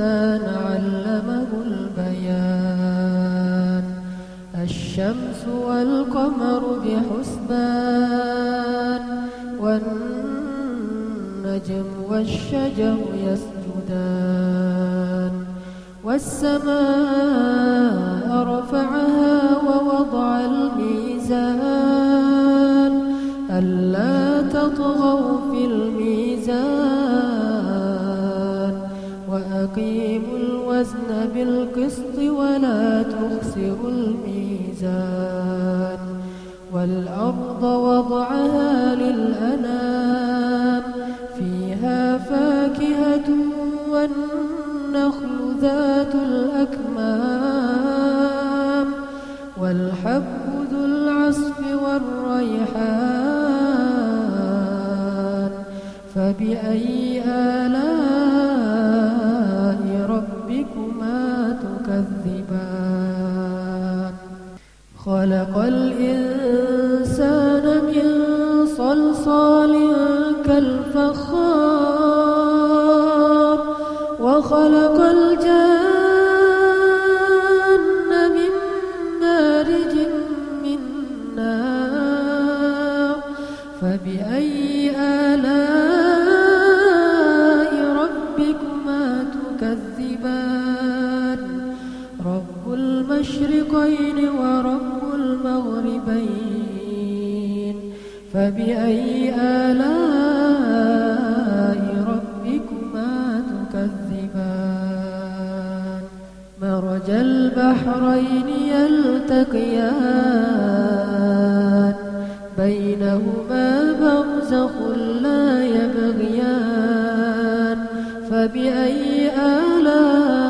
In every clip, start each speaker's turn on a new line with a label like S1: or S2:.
S1: الإنسان علمه البيان. الشمس والقمر بحسبان والنجم والشجر يسجدان. والسماء رفعها ووضع الميزان وأقيموا الوزن بالقسط ولا تخسروا الميزان. والأرض وضعها للأنام فيها فاكهة والنخل ذات الأكمام. والحب ذو العصف والريحان فبأي آلاء خلق الإنسان من صلصال كالفخار وخلق الجن من مارج من نار فبأي آلاء ربكما تكذبان؟ رب المشرقين ورب فبأي آلاء ربكما تكذبان؟ مرج البحرين يلتقيان بينهما برزخ لا يبغيان فبأي آلاء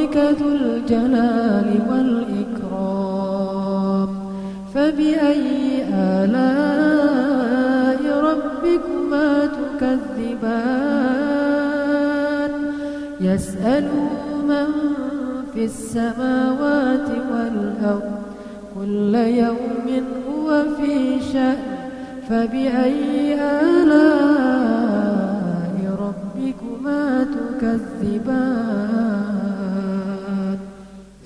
S1: ربك ذو الجلال والإكرام فبأي آلاء ربكما تكذبان؟ يسأله من في السماوات والأرض كل يوم هو في شأن فبأي آلاء ربكما تكذبان؟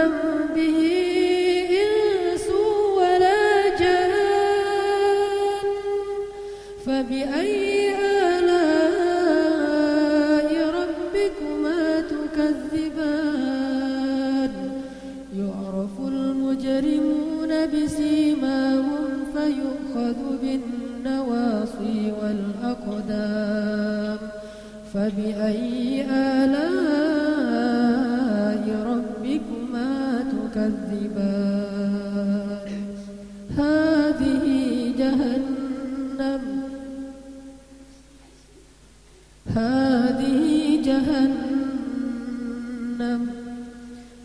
S1: ذنبه إنس ولا جان فبأي آلاء ربكما تكذبان؟ يعرف المجرمون بسيماهم فيؤخذ بالنواصي والأقدام. فبأي آلاء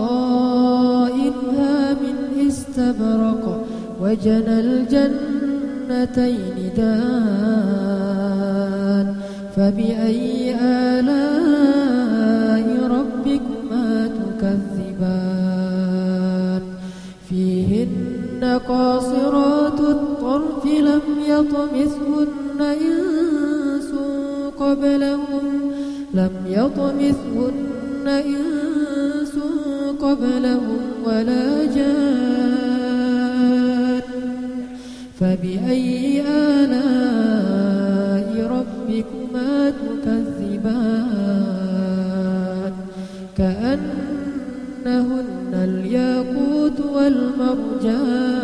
S1: بطائنها من استبرق وجنى الجنتين دان فبأي آلاء ربكما تكذبان؟ فيهن قاصرات الطرف لم يطمثهن إنس قبلهم لم يطمثهن إنس قبلهم ولا جان فبأي آلاء ربكما تكذبان؟ كأنهن الياقوت والمرجان.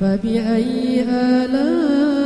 S1: فبأي آلاء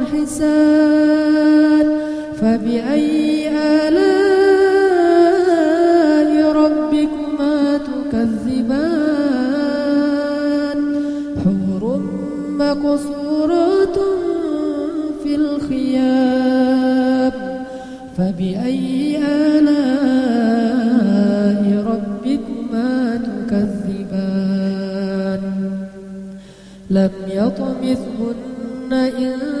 S1: الحساب فبأي آلاء ربكما تكذبان؟ حور مقصورات في الخيام. فبأي آلاء ربكما تكذبان؟ لم يطمثهن إنسان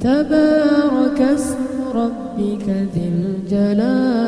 S1: تبارك اسم ربك ذي الجلال